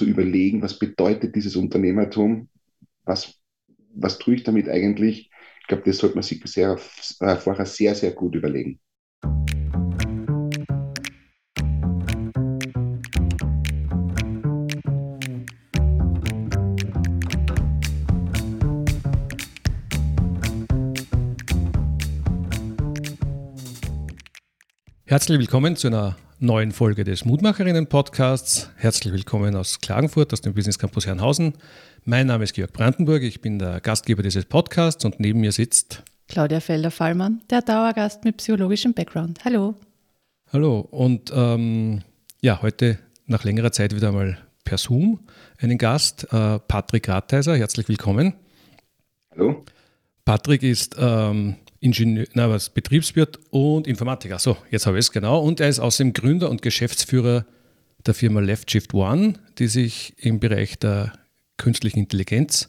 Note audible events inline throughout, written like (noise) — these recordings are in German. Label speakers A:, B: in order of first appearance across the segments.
A: zu überlegen, was bedeutet dieses Unternehmertum, was, was tue ich damit eigentlich. Ich glaube, das sollte man sich sehr, äh, vorher sehr, sehr gut überlegen.
B: Herzlich willkommen zu einer neuen Folge des Mutmacherinnen-Podcasts. Herzlich willkommen aus Klagenfurt, aus dem Business Campus Herrenhausen. Mein Name ist Georg Brandenburg, ich bin der Gastgeber dieses Podcasts und neben mir sitzt
C: Claudia Felder-Fallmann, der Dauergast mit psychologischem Background. Hallo.
B: Hallo und ähm, ja, heute nach längerer Zeit wieder mal per Zoom einen Gast, äh, Patrick Ratheiser. Herzlich willkommen.
A: Hallo.
B: Patrick ist ähm, Ingenieur, na, was, Betriebswirt und Informatiker. So, jetzt habe ich es genau. Und er ist außerdem Gründer und Geschäftsführer der Firma Left Shift One, die sich im Bereich der künstlichen Intelligenz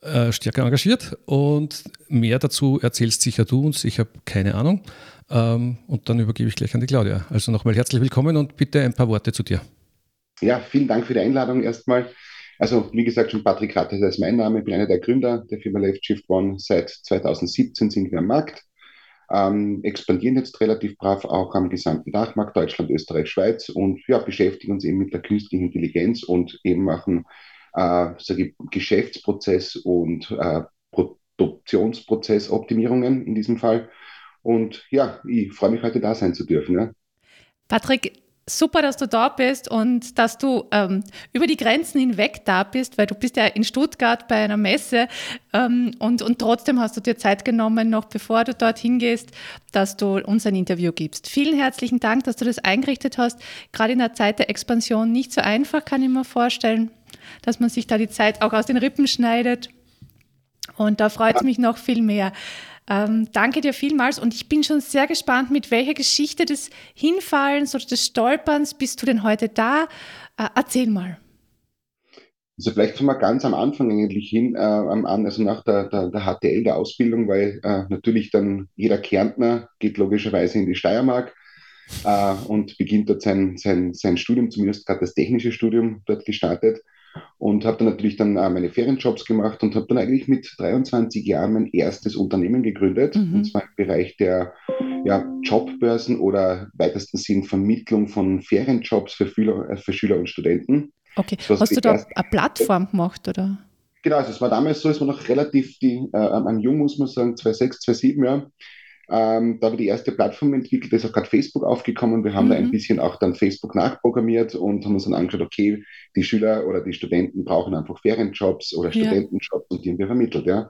B: äh, stärker engagiert. Und mehr dazu erzählst sicher du uns. Ich habe keine Ahnung. Ähm, und dann übergebe ich gleich an die Claudia. Also nochmal herzlich willkommen und bitte ein paar Worte zu dir.
A: Ja, vielen Dank für die Einladung erstmal. Also, wie gesagt, schon Patrick Ratte, das ist mein Name. Ich bin einer der Gründer der Firma Left Shift One. Seit 2017 sind wir am Markt. Ähm, expandieren jetzt relativ brav auch am gesamten Dachmarkt, Deutschland, Österreich, Schweiz und ja, beschäftigen uns eben mit der künstlichen Intelligenz und eben machen äh, ich, Geschäftsprozess und äh, Produktionsprozessoptimierungen in diesem Fall. Und ja, ich freue mich heute da sein zu dürfen. Ja.
C: Patrick, super, dass du da bist und dass du ähm, über die Grenzen hinweg da bist, weil du bist ja in Stuttgart bei einer Messe ähm, und, und trotzdem hast du dir Zeit genommen, noch bevor du dorthin gehst, dass du uns ein Interview gibst. Vielen herzlichen Dank, dass du das eingerichtet hast. Gerade in der Zeit der Expansion nicht so einfach, kann ich mir vorstellen, dass man sich da die Zeit auch aus den Rippen schneidet. Und da freut es mich noch viel mehr. Ähm, danke dir vielmals und ich bin schon sehr gespannt, mit welcher Geschichte des Hinfallens oder des Stolperns bist du denn heute da? Äh, erzähl mal.
A: Also vielleicht schon mal ganz am Anfang eigentlich hin, äh, also nach der, der, der HTL, der Ausbildung, weil äh, natürlich dann jeder Kärntner geht logischerweise in die Steiermark äh, und beginnt dort sein, sein, sein Studium, zumindest gerade das technische Studium dort gestartet und habe dann natürlich dann meine Ferienjobs gemacht und habe dann eigentlich mit 23 Jahren mein erstes Unternehmen gegründet, mhm. und zwar im Bereich der ja, Jobbörsen oder weitesten Sinn Vermittlung von Ferienjobs für, Schüler, äh, für Schüler und Studenten.
C: Okay, hast du da eine Plattform gemacht oder?
A: Genau, also es war damals so, es war noch relativ die, äh, am Jung, muss man sagen, 2006, 2007, ja. Ähm, da habe ich die erste Plattform entwickelt, da ist auch gerade Facebook aufgekommen. Wir haben mhm. da ein mhm. bisschen auch dann Facebook nachprogrammiert und haben uns dann angeschaut, okay, die Schüler oder die Studenten brauchen einfach Ferienjobs oder ja. Studentenjobs und die haben wir vermittelt, ja.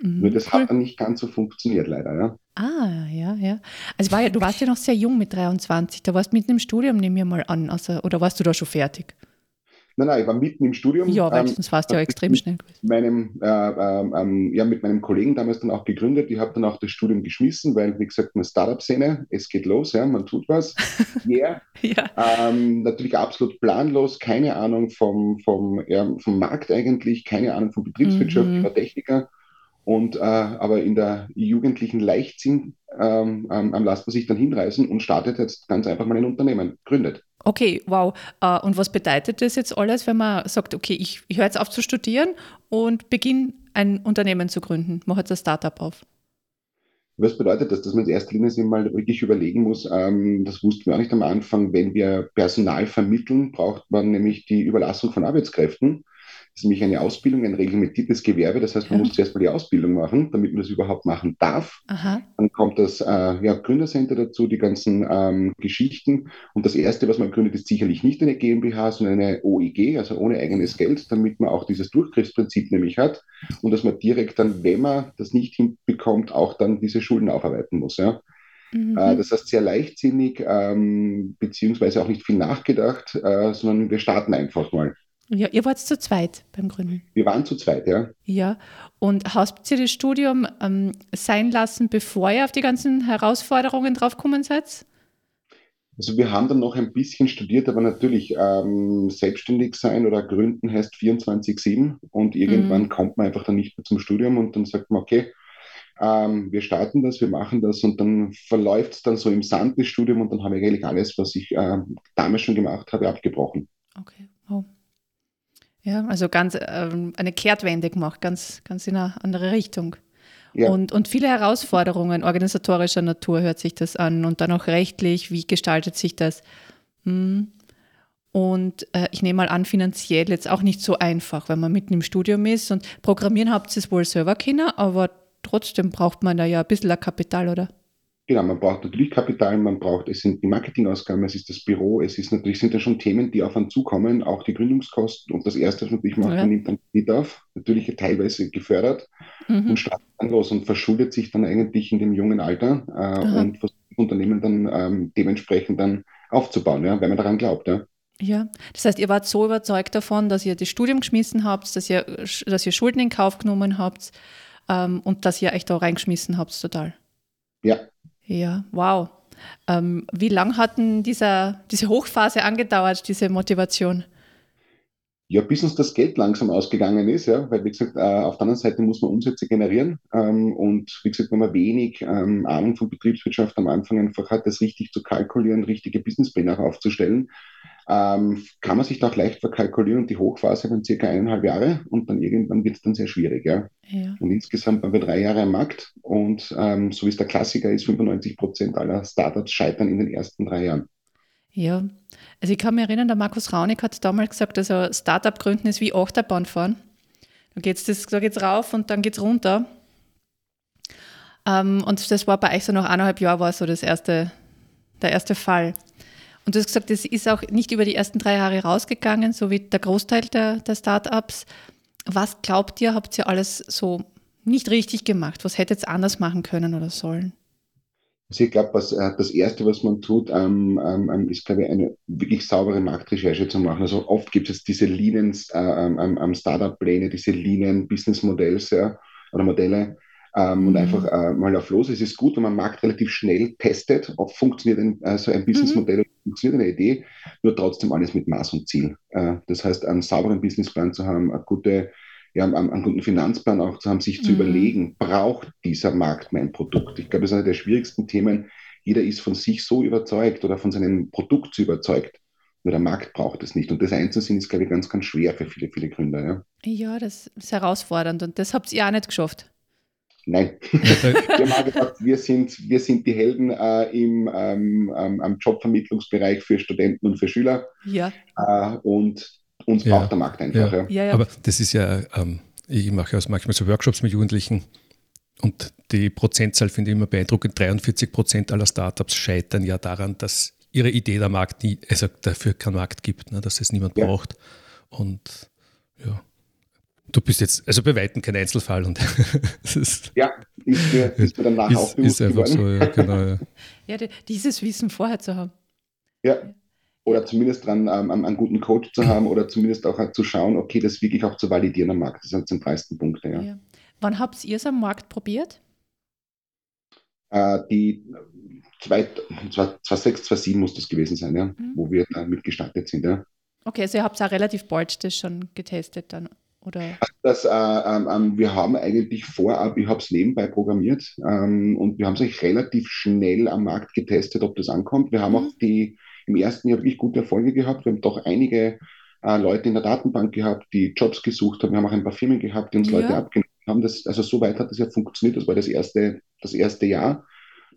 A: Mhm, Nur das hat dann nicht ganz so funktioniert, leider, ja.
C: Ah, ja, ja. Also war ja, du warst ja noch sehr jung mit 23, da warst du mitten im Studium, nehme ich mal an, also, oder warst du da schon fertig?
A: Nein, nein, ich war mitten im Studium.
C: Ja, weil ähm, sonst warst du ja extrem schnell
A: gewesen. Meinem, äh, ähm, ähm, ja, mit meinem Kollegen damals dann auch gegründet. Ich habe dann auch das Studium geschmissen, weil, wie gesagt, eine Startup-Szene, es geht los, ja, man tut was. (laughs) Yeah. ja. Ähm, natürlich absolut planlos, keine Ahnung vom, vom, ja, vom Markt eigentlich, keine Ahnung von Betriebswirtschaft, mhm. ich war Techniker. Und, äh, aber in der jugendlichen Leichtsinn ähm, ähm, lässt man sich dann hinreißen und startet jetzt ganz einfach mal ein Unternehmen, gründet.
C: Okay, wow. Uh, und was bedeutet das jetzt alles, wenn man sagt, okay, ich, ich höre jetzt auf zu studieren und beginne ein Unternehmen zu gründen, mache jetzt ein Startup auf?
A: Was bedeutet das, dass man in erster Linie mal wirklich überlegen muss, ähm, das wussten wir auch nicht am Anfang, wenn wir Personal vermitteln, braucht man nämlich die Überlassung von Arbeitskräften. Ist nämlich eine Ausbildung, ein reglementiertes Gewerbe. Das heißt, man ja. muss zuerst mal die Ausbildung machen, damit man das überhaupt machen darf. Aha. Dann kommt das äh, ja, Gründercenter dazu, die ganzen ähm, Geschichten. Und das Erste, was man gründet, ist sicherlich nicht eine GmbH, sondern eine OEG, also ohne eigenes Geld, damit man auch dieses Durchgriffsprinzip nämlich hat und dass man direkt dann, wenn man das nicht hinbekommt, auch dann diese Schulden aufarbeiten muss. Ja. Mhm. Äh, das heißt, sehr leichtsinnig, ähm, beziehungsweise auch nicht viel nachgedacht, äh, sondern wir starten einfach mal.
C: Ja, ihr wart zu zweit beim Gründen.
A: Wir waren zu zweit, ja.
C: Ja, und hast ihr das Studium ähm, sein lassen, bevor ihr auf die ganzen Herausforderungen draufgekommen seid?
A: Also wir haben dann noch ein bisschen studiert, aber natürlich ähm, selbstständig sein oder gründen heißt 24-7 und irgendwann mhm. kommt man einfach dann nicht mehr zum Studium und dann sagt man, okay, ähm, wir starten das, wir machen das und dann verläuft es dann so im Sand des Studiums und dann habe ich eigentlich alles, was ich äh, damals schon gemacht habe, abgebrochen.
C: Okay, wow. Ja, also ganz ähm, eine Kehrtwende gemacht, ganz, ganz in eine andere Richtung. Ja. Und, und viele Herausforderungen organisatorischer Natur hört sich das an und dann auch rechtlich, wie gestaltet sich das? Hm. Und äh, ich nehme mal an, finanziell jetzt auch nicht so einfach, wenn man mitten im Studium ist. Und programmieren habt ihr es wohl selber können, aber trotzdem braucht man da ja ein bisschen Kapital, oder?
A: Genau, man braucht natürlich Kapital, man braucht, es sind die Marketingausgaben, es ist das Büro, es ist natürlich, sind ja schon Themen, die auf einen zukommen, auch die Gründungskosten und das erste, was man natürlich macht, ja. man nimmt dann Kredit auf, natürlich teilweise gefördert mhm. und startet dann los und verschuldet sich dann eigentlich in dem jungen Alter äh, und versucht das Unternehmen dann ähm, dementsprechend dann aufzubauen, ja, wenn man daran glaubt. Ja.
C: Ja, das heißt, ihr wart so überzeugt davon, dass ihr das Studium geschmissen habt, dass ihr, dass ihr Schulden in Kauf genommen habt ähm, und dass ihr euch da reingeschmissen habt, total.
A: Ja.
C: Ja, wow. Ähm, wie lange hat denn dieser, diese Hochphase angedauert, diese Motivation?
A: Ja, bis uns das Geld langsam ausgegangen ist, ja, weil wie gesagt, äh, auf der anderen Seite muss man Umsätze generieren ähm, und wie gesagt, wenn man wenig ähm, Ahnung von Betriebswirtschaft am Anfang einfach hat, das richtig zu kalkulieren, richtige Businesspläne auch aufzustellen, ähm, kann man sich da auch leicht verkalkulieren und die Hochphase dann circa eineinhalb Jahre und dann irgendwann wird es dann sehr schwierig. Ja? ja. Und insgesamt waren wir drei Jahre am Markt und ähm, so wie es der Klassiker ist, 95 Prozent aller Startups scheitern in den ersten drei Jahren.
C: Ja, also ich kann mich erinnern, der Markus Raunig hat damals gesagt, also Startup gründen ist wie Achterbahn fahren. Da geht es da geht's rauf und dann geht es runter. Ähm, und das war bei euch so nach eineinhalb Jahren war so das erste, der erste Fall. Und du hast gesagt, es ist auch nicht über die ersten drei Jahre rausgegangen, so wie der Großteil der, der Startups. Was glaubt ihr, habt ihr alles so nicht richtig gemacht? Was hättet ihr anders machen können oder sollen?
A: Also ich glaube, äh, das Erste, was man tut, ähm, ähm, ähm, ist, glaube ich, eine wirklich saubere Marktrecherche zu machen. Also oft gibt es diese Linien, äh, ähm, ähm, Startup-Pläne, diese Linien-Business-Modells ja, oder Modelle, ähm, mhm. und einfach äh, mal auf los. Es ist gut, wenn man Markt relativ schnell testet, ob funktioniert ein, äh, so ein Businessmodell, mhm. funktioniert eine Idee, nur trotzdem alles mit Maß und Ziel. Äh, das heißt, einen sauberen Businessplan zu haben, eine gute, ja, einen, einen guten Finanzplan auch zu haben, sich mhm. zu überlegen, braucht dieser Markt mein Produkt? Ich glaube, das ist einer der schwierigsten Themen. Jeder ist von sich so überzeugt oder von seinem Produkt so überzeugt. Nur der Markt braucht es nicht. Und das einzusehen ist, glaube ich, ganz, ganz schwer für viele, viele Gründer. Ja,
C: ja das ist herausfordernd und das habt ihr auch nicht geschafft.
A: Nein. wir (laughs) haben gesagt, wir sind, wir sind die Helden äh, im ähm, ähm, Jobvermittlungsbereich für Studenten und für Schüler.
C: Ja.
A: Äh, und uns ja. braucht der Markt einfach.
B: Ja. Ja. Aber das ist ja, ähm, ich mache ja manchmal so Workshops mit Jugendlichen und die Prozentzahl finde ich immer beeindruckend. 43 Prozent aller Startups scheitern ja daran, dass ihre Idee der Markt nie, also dafür keinen Markt gibt, ne, dass es niemand braucht. Und ja. Du bist jetzt, also bei Weitem kein Einzelfall. Und (laughs)
A: ist, ja, ist mir, (laughs) ist mir danach ist, auch bewusst
B: Ist einfach geworden. so, ja, genau. Ja. (laughs)
C: ja, dieses Wissen vorher zu haben.
A: Ja, oder zumindest dran ähm, einen guten Coach zu haben oder zumindest auch halt zu schauen, okay, das wirklich auch zu validieren am Markt. Das sind die zentralsten Punkte. Ja. ja.
C: Wann habt ihr es am Markt probiert?
A: Äh, die 2006, 2007 muss das gewesen sein, ja, mhm. wo wir da mitgestartet sind. Ja.
C: Okay, also ihr habt es auch relativ bald das schon getestet dann. Oder?
A: Das, äh, ähm, ähm, wir haben eigentlich vorab, ich habe es nebenbei programmiert ähm, und wir haben es eigentlich relativ schnell am Markt getestet, ob das ankommt. Wir haben mhm. auch die im ersten Jahr wirklich gute Erfolge gehabt. Wir haben doch einige äh, Leute in der Datenbank gehabt, die Jobs gesucht haben. Wir haben auch ein paar Firmen gehabt, die uns ja. Leute abgenommen haben. Das, also so weit hat das ja funktioniert. Das war das erste, das erste Jahr.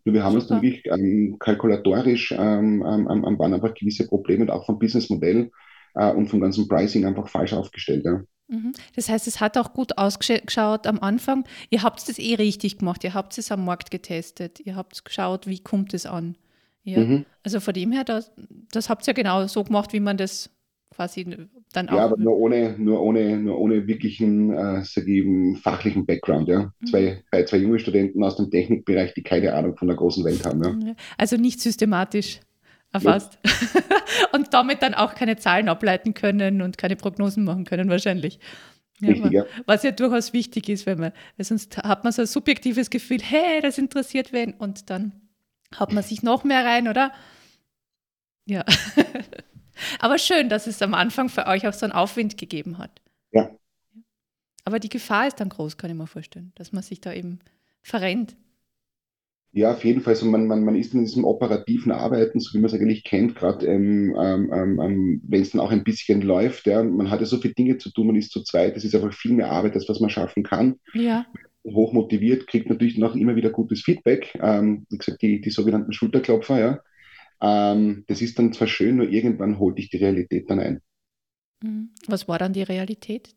A: Nur wir haben Super. uns dann wirklich ähm, kalkulatorisch, ähm, ähm, ähm, waren einfach gewisse Probleme und auch vom Businessmodell äh, und vom ganzen Pricing einfach falsch aufgestellt. Ja.
C: Mhm. Das heißt, es hat auch gut ausgeschaut am Anfang. Ihr habt es eh richtig gemacht. Ihr habt es am Markt getestet. Ihr habt geschaut, wie kommt es an. Ja. Mhm. Also von dem her, das, das habt ihr ja genau so gemacht, wie man das quasi dann auch.
A: Ja, aber nur ohne, nur ohne, nur ohne wirklichen, äh, ich, fachlichen Background, ja. Mhm. Zwei, bei zwei junge Studenten aus dem Technikbereich, die keine Ahnung von der großen Welt haben. Ja.
C: Also nicht systematisch erfasst. Ja. (laughs) und damit dann auch keine Zahlen ableiten können und keine Prognosen machen können, wahrscheinlich.
A: Richtig, ja.
C: Was ja durchaus wichtig ist, wenn man, sonst hat man so ein subjektives Gefühl, hey, das interessiert wen, und dann haut man sich noch mehr rein, oder? Ja. (laughs) Aber schön, dass es am Anfang für euch auch so einen Aufwind gegeben hat.
A: Ja.
C: Aber die Gefahr ist dann groß, kann ich mir vorstellen, dass man sich da eben verrennt.
A: Ja, auf jeden Fall. Also man, man, man ist in diesem operativen Arbeiten, so wie man es eigentlich kennt, gerade ähm, ähm, ähm, ähm wenn es dann auch ein bisschen läuft. Ja, man hat ja so viele Dinge zu tun, man ist zu zweit, das ist einfach viel mehr Arbeit, als was man schaffen kann.
C: Ja.
A: Hoch motiviert, kriegt natürlich noch immer wieder gutes Feedback. Ähm, wie gesagt, die, die sogenannten Schulterklopfer, ja. Ähm, das ist dann zwar schön, nur irgendwann holt dich die Realität dann ein.
C: Mhm. Was war dann die Realität?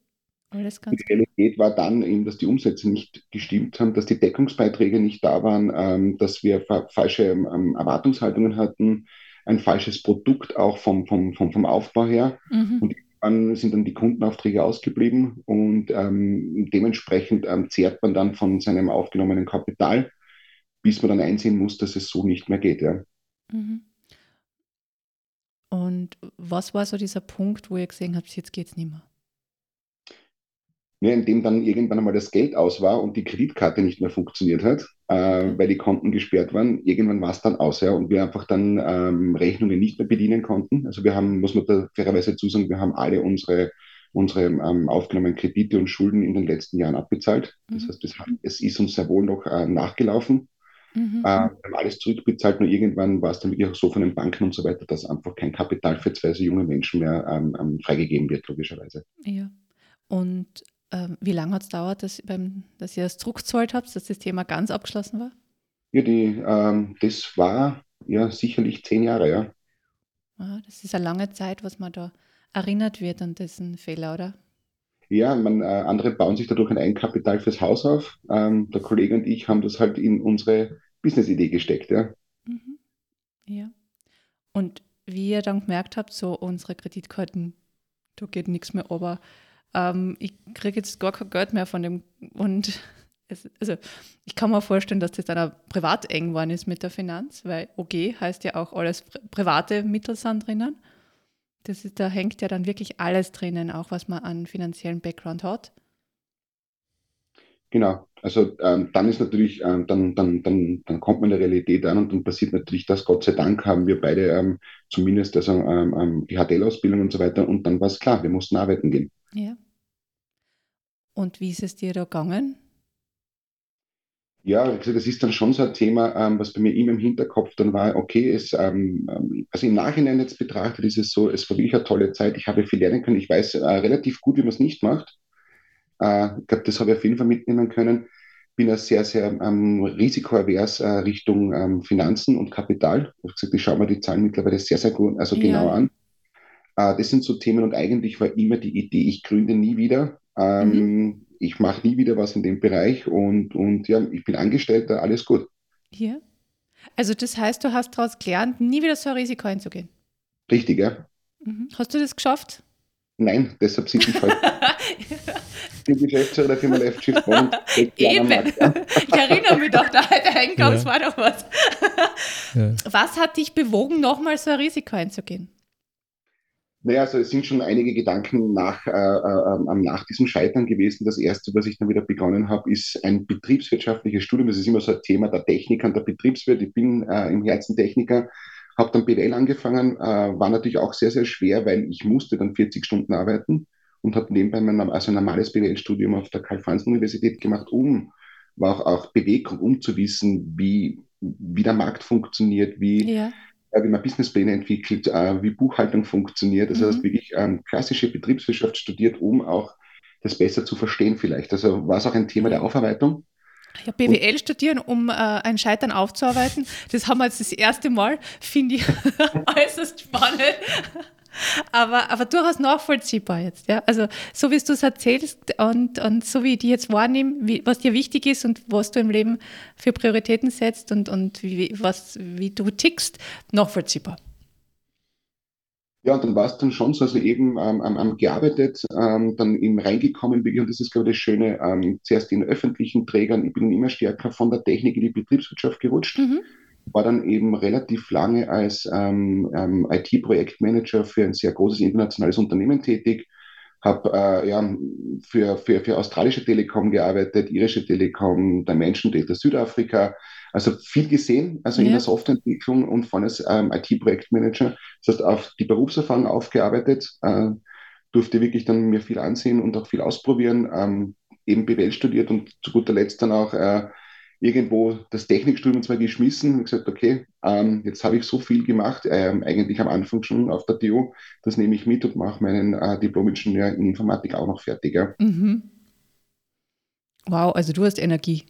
A: Alles ganz die Realität war dann eben, dass die Umsätze nicht gestimmt haben, dass die Deckungsbeiträge nicht da waren, ähm, dass wir fa falsche ähm, Erwartungshaltungen hatten, ein falsches Produkt auch vom, vom, vom, vom Aufbau her. Mhm. Und dann sind dann die Kundenaufträge ausgeblieben und ähm, dementsprechend ähm, zehrt man dann von seinem aufgenommenen Kapital, bis man dann einsehen muss, dass es so nicht mehr geht. Ja. Mhm.
C: Und was war so dieser Punkt, wo ihr gesehen habt, jetzt geht es nicht mehr?
A: Ja, in dem dann irgendwann einmal das Geld aus war und die Kreditkarte nicht mehr funktioniert hat, äh, weil die Konten gesperrt waren. Irgendwann war es dann aus, ja, und wir einfach dann ähm, Rechnungen nicht mehr bedienen konnten. Also wir haben, muss man da fairerweise zusagen, wir haben alle unsere unsere ähm, aufgenommenen Kredite und Schulden in den letzten Jahren abbezahlt. Das mhm. heißt, das, es ist uns sehr wohl noch äh, nachgelaufen. Mhm. Äh, wir haben alles zurückbezahlt, nur irgendwann war es dann wirklich auch so von den Banken und so weiter, dass einfach kein Kapital für zwei so junge Menschen mehr ähm, ähm freigegeben wird, logischerweise.
C: Ja. Und ähm, wie lange hat es dauert, dass, beim, dass ihr das zurückgezahlt habt, dass das Thema ganz abgeschlossen war?
A: Ja, die, ähm, das war ja sicherlich zehn Jahre, ja.
C: Ah, das ist eine lange Zeit, was man da erinnert wird an diesen Fehler, oder?
A: Ja, man, äh, andere bauen sich dadurch ein Eigenkapital fürs Haus auf. Ähm, der Kollege und ich haben das halt in unsere Business-Idee gesteckt, ja. Mhm.
C: Ja. Und wie ihr dann gemerkt habt, so unsere Kreditkarten, da geht nichts mehr, aber ähm, ich kriege jetzt gar kein Geld mehr von dem und (laughs) es, also ich kann mir vorstellen, dass das dann auch privat eng geworden ist mit der Finanz, weil OG heißt ja auch alles private Mittel sind drinnen. Das ist, da hängt ja dann wirklich alles drinnen, auch was man an finanziellen Background hat.
A: Genau, also ähm, dann ist natürlich, ähm, dann, dann, dann, dann kommt man der Realität an und dann passiert natürlich das, Gott sei Dank haben wir beide ähm, zumindest also, ähm, ähm, die HTL-Ausbildung und so weiter und dann war es klar, wir mussten arbeiten gehen.
C: Ja. Und wie ist es dir da gegangen?
A: Ja, das ist dann schon so ein Thema, ähm, was bei mir immer im Hinterkopf dann war, okay, es, ähm, ähm, also im Nachhinein jetzt betrachtet ist es so, es war wirklich eine tolle Zeit, ich habe viel lernen können, ich weiß äh, relativ gut, wie man es nicht macht. Äh, ich glaube, das habe ich auf jeden Fall mitnehmen können. Bin ja sehr, sehr ähm, risikoavers äh, Richtung Finanzen und Kapital. Ich habe gesagt, ich schaue mir die Zahlen mittlerweile sehr, sehr gut, also ja. genau an. Äh, das sind so Themen und eigentlich war immer die Idee, ich gründe nie wieder. Ähm, mhm. Ich mache nie wieder was in dem Bereich und, und ja, ich bin Angestellter, alles gut.
C: Hier? Also das heißt, du hast daraus gelernt, nie wieder so ein Risiko einzugehen.
A: Richtig, ja.
C: Mhm. Hast du das geschafft?
A: Nein, deshalb sitze ich (laughs) heute. die Geschäftsführer der Firma Left Shift One.
C: Eben. Ich erinnere mich doch, da heute Eingangs ja. war doch was. Ja. Was hat dich bewogen, nochmal so ein Risiko einzugehen?
A: Naja, also es sind schon einige Gedanken nach, äh, äh, nach diesem Scheitern gewesen. Das erste, was ich dann wieder begonnen habe, ist ein betriebswirtschaftliches Studium. Das ist immer so ein Thema der Techniker und der Betriebswirt. Ich bin äh, im Herzen Techniker, habe dann BWL angefangen, äh, war natürlich auch sehr, sehr schwer, weil ich musste dann 40 Stunden arbeiten und habe nebenbei mein also ein normales BWL-Studium auf der Karl-Franz-Universität gemacht, um, war auch, auch Bewegung, um zu wissen, wie, wie der Markt funktioniert, wie, ja wie man Businesspläne entwickelt, äh, wie Buchhaltung funktioniert. Also mhm. hast wirklich ähm, klassische Betriebswirtschaft studiert, um auch das besser zu verstehen vielleicht. Also war es auch ein Thema der Aufarbeitung.
C: Ja, BWL studieren, um äh, ein Scheitern aufzuarbeiten. Das haben wir jetzt das erste Mal, finde ich (laughs) äußerst spannend aber, aber durchaus nachvollziehbar jetzt. Ja? Also so wie du es erzählst und, und so wie ich die jetzt wahrnehme, wie, was dir wichtig ist und was du im Leben für Prioritäten setzt und, und wie, was, wie du tickst, nachvollziehbar.
A: Ja, und dann war es dann schon so, also eben ähm, ähm, gearbeitet, ähm, dann eben reingekommen, und das ist, glaube ich, das Schöne, ähm, zuerst in öffentlichen Trägern, ich bin immer stärker von der Technik in die Betriebswirtschaft gerutscht. Mhm war dann eben relativ lange als ähm, ähm, IT-Projektmanager für ein sehr großes internationales Unternehmen tätig, habe äh, ja, für, für, für australische Telekom gearbeitet, irische Telekom, Dimension Data Südafrika, also viel gesehen, also ja. in der Softwareentwicklung und von als ähm, IT-Projektmanager, das heißt auf die Berufserfahrung aufgearbeitet, äh, durfte wirklich dann mir viel ansehen und auch viel ausprobieren, ähm, eben BWL studiert und zu guter Letzt dann auch äh, irgendwo das Technikstudium zwar geschmissen und gesagt, okay, ähm, jetzt habe ich so viel gemacht, ähm, eigentlich am Anfang schon auf der TU, das nehme ich mit und mache meinen äh, Diplom-Ingenieur in Informatik auch noch fertig. Ja. Mhm.
C: Wow, also du hast Energie.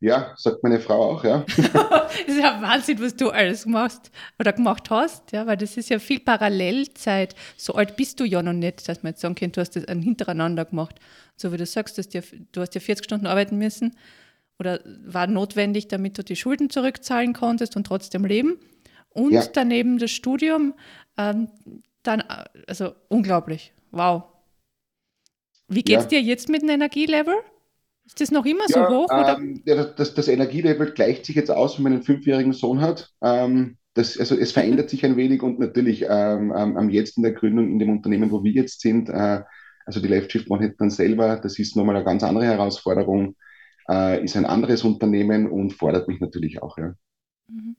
A: Ja, sagt meine Frau auch, ja. (laughs)
C: das ist ja Wahnsinn, was du alles machst oder gemacht hast, ja, weil das ist ja viel Parallelzeit. So alt bist du ja noch nicht, dass man jetzt sagen kann, du hast das hintereinander gemacht. So wie du sagst, dass du hast ja 40 Stunden arbeiten müssen oder war notwendig, damit du die Schulden zurückzahlen konntest und trotzdem leben. Und ja. daneben das Studium, ähm, dann, also unglaublich, wow. Wie geht es ja. dir jetzt mit dem Energielevel? Ist das noch immer so
A: ja,
C: hoch?
A: Ähm, ja, das, das, Energielevel gleicht sich jetzt aus, wenn man einen fünfjährigen Sohn hat. Ähm, das, also es verändert sich ein wenig und natürlich ähm, am jetzt in der Gründung in dem Unternehmen, wo wir jetzt sind, äh, also die Left Shift One dann selber, das ist nochmal eine ganz andere Herausforderung, äh, ist ein anderes Unternehmen und fordert mich natürlich auch. Ja. Mhm.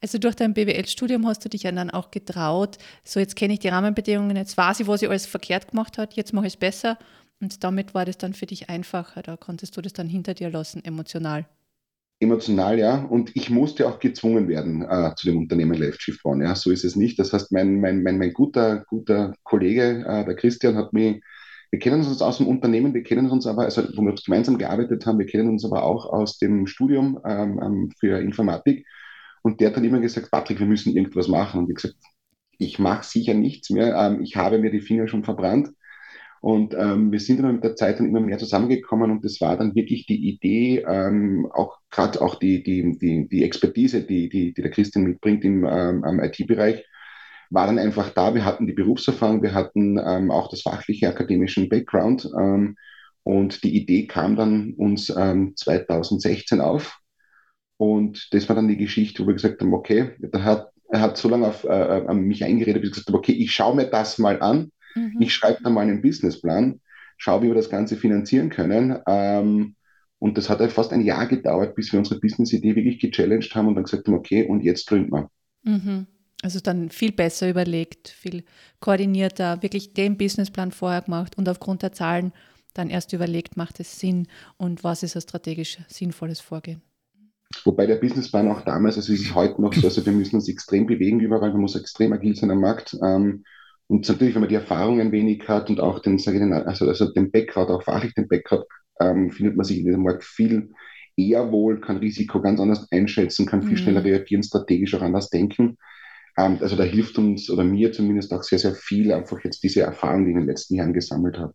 C: Also durch dein BWL-Studium hast du dich ja dann auch getraut, so jetzt kenne ich die Rahmenbedingungen, jetzt weiß ich, was ich alles verkehrt gemacht habe, jetzt mache ich es besser und damit war das dann für dich einfacher, da konntest du das dann hinter dir lassen, emotional.
A: Emotional, ja. Und ich musste auch gezwungen werden äh, zu dem Unternehmen Left Shift One. Ja, so ist es nicht. Das heißt, mein, mein, mein, mein guter, guter Kollege, äh, der Christian, hat mich, wir kennen uns aus dem Unternehmen, wir kennen uns aber, also wo wir gemeinsam gearbeitet haben, wir kennen uns aber auch aus dem Studium ähm, ähm, für Informatik. Und der hat dann immer gesagt, Patrick, wir müssen irgendwas machen. Und ich gesagt, ich mache sicher nichts mehr. Ähm, ich habe mir die Finger schon verbrannt. Und ähm, wir sind dann mit der Zeit dann immer mehr zusammengekommen und das war dann wirklich die Idee, ähm, auch gerade auch die, die, die, die Expertise, die, die, die der Christian mitbringt im ähm, IT-Bereich, war dann einfach da. Wir hatten die Berufserfahrung, wir hatten ähm, auch das fachliche akademischen Background ähm, und die Idee kam dann uns ähm, 2016 auf und das war dann die Geschichte, wo wir gesagt haben, okay, er hat, er hat so lange auf, äh, an mich eingeredet, bis ich gesagt habe, okay, ich schaue mir das mal an Mhm. Ich schreibe dann mal einen Businessplan, schaue, wie wir das Ganze finanzieren können. Ähm, und das hat halt fast ein Jahr gedauert, bis wir unsere Business-Idee wirklich gechallenged haben und dann gesagt haben, okay, und jetzt gründen wir.
C: Mhm. Also dann viel besser überlegt, viel koordinierter, wirklich den Businessplan vorher gemacht und aufgrund der Zahlen dann erst überlegt, macht es Sinn und was ist ein strategisch sinnvolles Vorgehen.
A: Wobei der Businessplan auch damals, also es ist heute noch so, also wir müssen uns extrem bewegen überall, man muss extrem agil sein am Markt. Ähm, und natürlich, wenn man die Erfahrung ein wenig hat und auch den, sage ich, also, also den Background, auch fachlich den Background, ähm, findet man sich in diesem Markt viel eher wohl, kann Risiko ganz anders einschätzen, kann viel mhm. schneller reagieren, strategisch auch anders denken. Ähm, also da hilft uns oder mir zumindest auch sehr, sehr viel, einfach jetzt diese Erfahrung, die ich in den letzten Jahren gesammelt habe.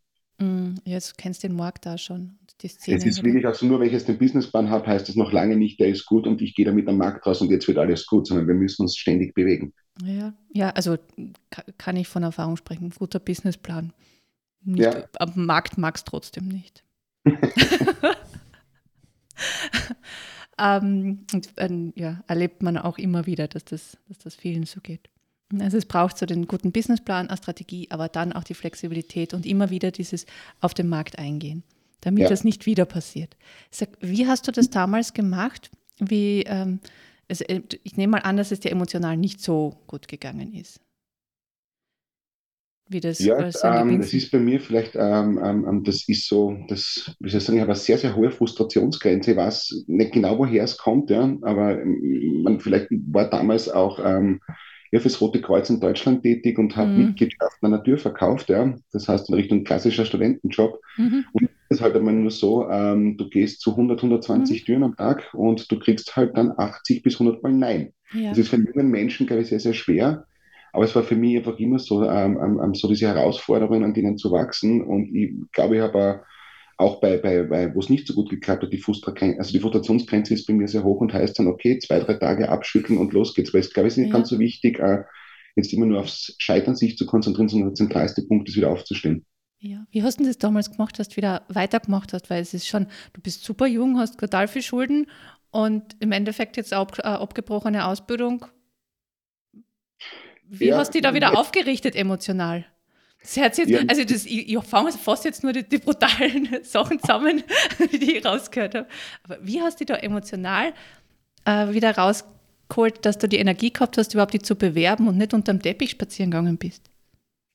C: Ja, du kennst den Markt da schon.
A: Die Szene es ist wirklich, also nur weil ich jetzt den Businessplan habe, heißt das noch lange nicht, der ist gut und ich gehe damit am Markt raus und jetzt wird alles gut, sondern wir müssen uns ständig bewegen.
C: Ja, ja also kann ich von Erfahrung sprechen. Guter Businessplan. Nicht, ja. Am Markt mag es trotzdem nicht. (laughs) (laughs) ähm, und, äh, ja, erlebt man auch immer wieder, dass das, dass das vielen so geht. Also es braucht so den guten Businessplan, eine Strategie, aber dann auch die Flexibilität und immer wieder dieses auf den Markt eingehen, damit ja. das nicht wieder passiert. Sag, wie hast du das damals gemacht? Wie, ähm, also ich nehme mal an, dass es dir emotional nicht so gut gegangen ist.
A: Wie das, ja, ähm, das ist bei mir vielleicht, ähm, ähm, ähm, das ist so, das, wie soll ich sagen, ich habe eine sehr, sehr hohe Frustrationsgrenze. Ich weiß nicht genau, woher es kommt, ja, aber ähm, man vielleicht war damals auch ähm, ja, fürs Rote Kreuz in Deutschland tätig und habe mhm. Mitgliedschaften an der Tür verkauft, ja. Das heißt in Richtung klassischer Studentenjob. Mhm. Und es ist halt einmal nur so, ähm, du gehst zu 100, 120 mhm. Türen am Tag und du kriegst halt dann 80 bis 100 Mal Nein. Ja. Das ist für einen jungen Menschen, glaube ich, sehr, sehr schwer. Aber es war für mich einfach immer so, ähm, ähm, so diese Herausforderungen, an denen zu wachsen. Und ich glaube, ich habe auch bei, bei, bei wo es nicht so gut geklappt hat, die, also die Frustrationsgrenze ist bei mir sehr hoch und heißt dann, okay, zwei, drei Tage abschütteln und los geht's. Weil es, glaube ich, ist nicht ja. ganz so wichtig, äh, jetzt immer nur aufs Scheitern sich zu konzentrieren, sondern der zentralste Punkt ist, wieder aufzustehen.
C: Ja, wie hast du das damals gemacht, dass du wieder weitergemacht hast? Weil es ist schon, du bist super jung, hast total viel Schulden und im Endeffekt jetzt ab, äh, abgebrochene Ausbildung. Wie ja, hast du dich da wieder aufgerichtet emotional? Das Herz jetzt, ja. also das, ich, ich fange fast jetzt nur die, die, brutalen (laughs) Sachen zusammen, (laughs) die ich rausgehört habe. Aber wie hast du da emotional äh, wieder rausgeholt, dass du die Energie gehabt hast, überhaupt die zu bewerben und nicht unterm Teppich spazieren gegangen bist?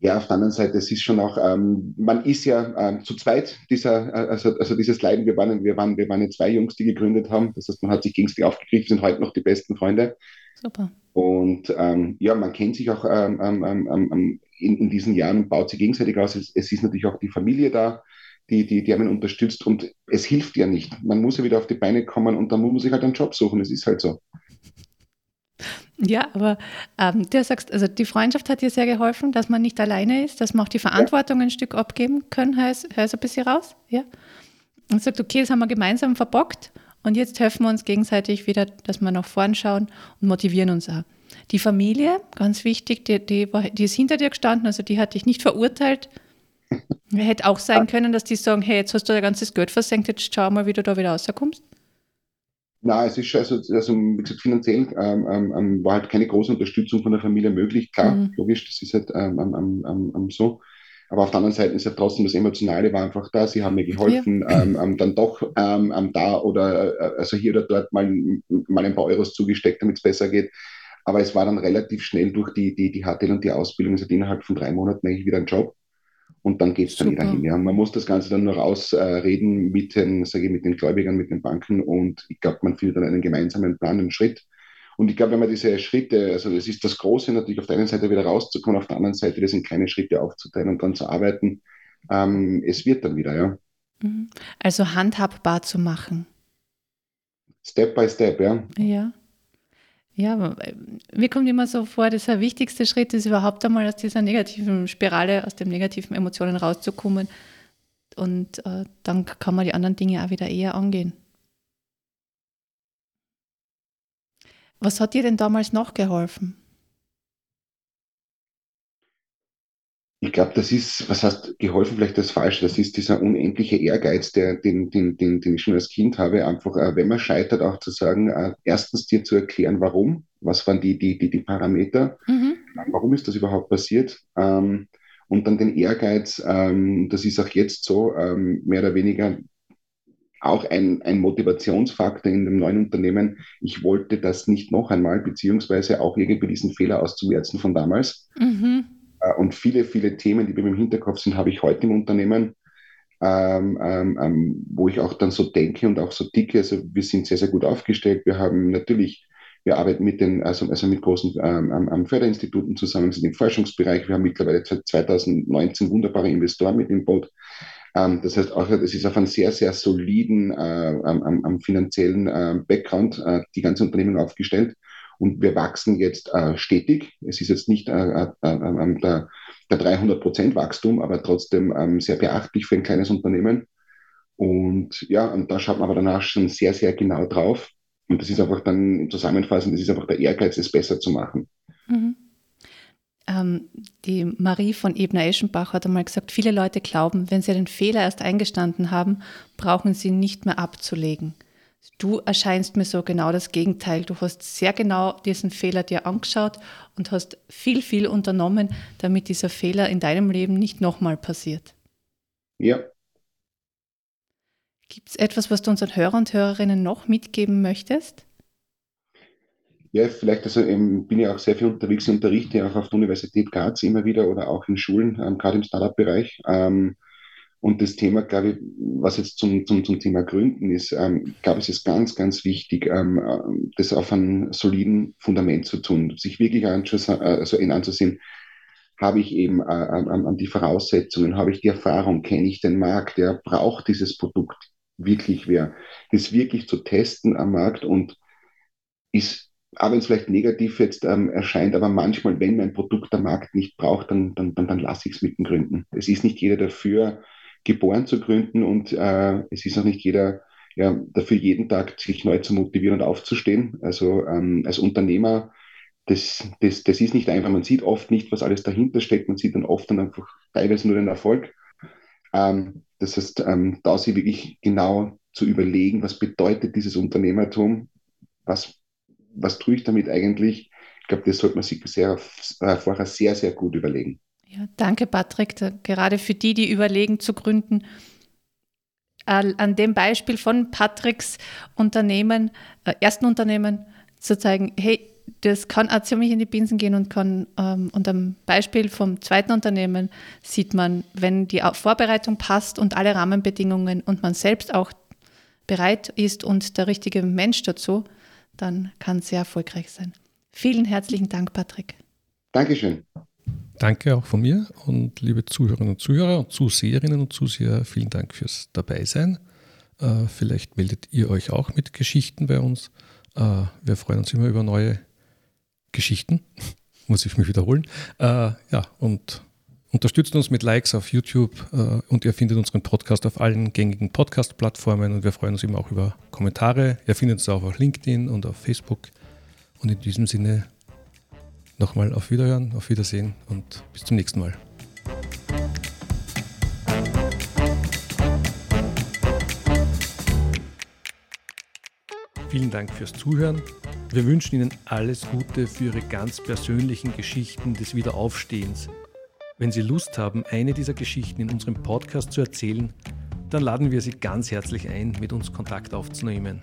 A: Ja, auf der anderen Seite, es ist schon auch, ähm, man ist ja ähm, zu zweit, dieser, äh, also, also dieses Leiden, wir waren, wir, waren, wir waren zwei Jungs, die gegründet haben. Das heißt, man hat sich gegenseitig aufgegriffen, sind heute noch die besten Freunde. Super. Und ähm, ja, man kennt sich auch ähm, ähm, ähm, in, in, diesen Jahren und baut sich gegenseitig aus. Es, es, ist natürlich auch die Familie da, die, die, die einen unterstützt und es hilft ja nicht. Man muss ja wieder auf die Beine kommen und dann muss man sich halt einen Job suchen. Es ist halt so.
C: Ja, aber ähm, du sagst, also die Freundschaft hat dir sehr geholfen, dass man nicht alleine ist, dass man auch die Verantwortung ja. ein Stück abgeben können, hörst du ein bisschen raus? Ja. Und sagt, okay, das haben wir gemeinsam verbockt und jetzt helfen wir uns gegenseitig wieder, dass wir nach vorn schauen und motivieren uns auch. Die Familie, ganz wichtig, die, die, die ist hinter dir gestanden, also die hat dich nicht verurteilt. Hätte auch sein können, dass die sagen, hey, jetzt hast du dein ganzes Geld versenkt, jetzt schau mal, wie du da wieder rauskommst.
A: Na, es ist schon, also, also wie gesagt, finanziell ähm, ähm, ähm, war halt keine große Unterstützung von der Familie möglich. Klar, mhm. logisch, das ist halt ähm, ähm, ähm, so. Aber auf der anderen Seite ist ja trotzdem das Emotionale war einfach da. Sie haben mir geholfen, ja. dann doch da oder äh, also hier oder dort mal, mal ein paar Euros zugesteckt, damit es besser geht. Aber es war dann relativ schnell durch die, die, die HTL und die Ausbildung, hat innerhalb von drei Monaten eigentlich wieder einen Job und dann geht es dann wieder hin. Ja. Man muss das Ganze dann nur rausreden äh, mit, den, sage ich, mit den Gläubigern, mit den Banken und ich glaube, man findet dann einen gemeinsamen Plan, einen Schritt. Und ich glaube, wenn man diese Schritte, also es ist das Große natürlich auf der einen Seite wieder rauszukommen, auf der anderen Seite das in kleine Schritte aufzuteilen und dann zu arbeiten, ähm, es wird dann wieder, ja.
C: Mhm. Also handhabbar zu machen.
A: Step by step, ja.
C: Ja. Ja, äh, mir kommt immer so vor, dass der wichtigste Schritt ist überhaupt einmal aus dieser negativen Spirale, aus den negativen Emotionen rauszukommen. Und äh, dann kann man die anderen Dinge auch wieder eher angehen. Was hat dir denn damals noch geholfen?
A: Ich glaube, das ist, was heißt geholfen, vielleicht das Falsche, das ist dieser unendliche Ehrgeiz, der, den, den, den, den ich schon als Kind habe, einfach, äh, wenn man scheitert, auch zu sagen, äh, erstens dir zu erklären, warum, was waren die, die, die, die Parameter, mhm. warum ist das überhaupt passiert, ähm, und dann den Ehrgeiz, ähm, das ist auch jetzt so, ähm, mehr oder weniger auch ein, ein Motivationsfaktor in dem neuen Unternehmen. Ich wollte das nicht noch einmal, beziehungsweise auch irgendwie diesen Fehler auszumerzen von damals. Mhm äh, und viele, viele Themen, die bei mir im Hinterkopf sind, habe ich heute im Unternehmen, ähm, ähm, ähm, wo ich auch dann so denke und auch so ticke. Also wir sind sehr, sehr gut aufgestellt. Wir haben natürlich, wir arbeiten mit den, also, also mit großen ähm, ähm Förderinstituten zusammen, sind im Forschungsbereich. Wir haben mittlerweile seit 2019 wunderbare Investoren mit im Boot. Ähm, das heißt auch, es ist auf einem sehr, sehr soliden äh, am, am finanziellen äh, Background äh, die ganze Unternehmen aufgestellt. Und wir wachsen jetzt äh, stetig. Es ist jetzt nicht äh, äh, äh, äh der, der 300 Prozent Wachstum, aber trotzdem ähm, sehr beachtlich für ein kleines Unternehmen. Und ja, und da schaut man aber danach schon sehr, sehr genau drauf. Und das ist einfach dann zusammenfassend, das ist einfach der Ehrgeiz, es besser zu machen. Mhm.
C: Ähm, die Marie von Ebner-Eschenbach hat einmal gesagt, viele Leute glauben, wenn sie den Fehler erst eingestanden haben, brauchen sie ihn nicht mehr abzulegen. Du erscheinst mir so genau das Gegenteil. Du hast sehr genau diesen Fehler dir angeschaut und hast viel, viel unternommen, damit dieser Fehler in deinem Leben nicht nochmal passiert.
A: Ja.
C: Gibt es etwas, was du unseren Hörern und Hörerinnen noch mitgeben möchtest?
A: Ja, vielleicht, also ähm, bin ich auch sehr viel unterwegs und unterrichte auch auf der Universität Graz immer wieder oder auch in Schulen, ähm, gerade im Startup-Bereich. Ähm, und das Thema, glaube ich, was jetzt zum, zum, zum Thema Gründen ist, ähm, glaube ich, ist ganz, ganz wichtig, ähm, äh, das auf einem soliden Fundament zu tun, sich wirklich also anzusehen, habe ich eben äh, an, die Voraussetzungen, habe ich die Erfahrung, kenne ich den Markt, der braucht dieses Produkt wirklich wer, das wirklich zu testen am Markt und ist, auch wenn es vielleicht negativ jetzt ähm, erscheint, aber manchmal, wenn mein Produkt der Markt nicht braucht, dann, dann, dann, dann lasse ich es mit den Gründen. Es ist nicht jeder dafür, geboren zu gründen und äh, es ist auch nicht jeder ja, dafür jeden Tag sich neu zu motivieren und aufzustehen. Also ähm, als Unternehmer, das, das, das ist nicht einfach. Man sieht oft nicht, was alles dahinter steckt. Man sieht dann oft dann einfach teilweise nur den Erfolg. Ähm, das heißt, ähm, da sich wirklich genau zu überlegen, was bedeutet dieses Unternehmertum, was, was tue ich damit eigentlich. Ich glaube, das sollte man sich sehr, äh, vorher sehr, sehr gut überlegen.
C: Ja, danke, Patrick. Gerade für die, die überlegen zu gründen, an dem Beispiel von Patricks Unternehmen, äh, ersten Unternehmen, zu zeigen, hey, das kann auch ziemlich in die Binsen gehen und kann, ähm, und am Beispiel vom zweiten Unternehmen sieht man, wenn die Vorbereitung passt und alle Rahmenbedingungen und man selbst auch bereit ist und der richtige Mensch dazu, dann kann es sehr erfolgreich sein. Vielen herzlichen Dank, Patrick.
A: Dankeschön.
B: Danke auch von mir und liebe Zuhörerinnen und Zuhörer und Zuseherinnen und Zuseher, vielen Dank fürs Dabeisein. Äh, vielleicht meldet ihr euch auch mit Geschichten bei uns. Äh, wir freuen uns immer über neue Geschichten. (laughs) Muss ich mich wiederholen. Äh, ja, und unterstützt uns mit Likes auf YouTube äh, und ihr findet unseren Podcast auf allen gängigen Podcast-Plattformen und wir freuen uns immer auch über Kommentare. Ihr findet uns auch auf LinkedIn und auf Facebook. Und in diesem Sinne nochmal auf Wiederhören, auf Wiedersehen und bis zum nächsten Mal. Vielen Dank fürs Zuhören. Wir wünschen Ihnen alles Gute für Ihre ganz persönlichen Geschichten des Wiederaufstehens. Wenn Sie Lust haben, eine dieser Geschichten in unserem Podcast zu erzählen, dann laden wir Sie ganz herzlich ein, mit uns Kontakt aufzunehmen.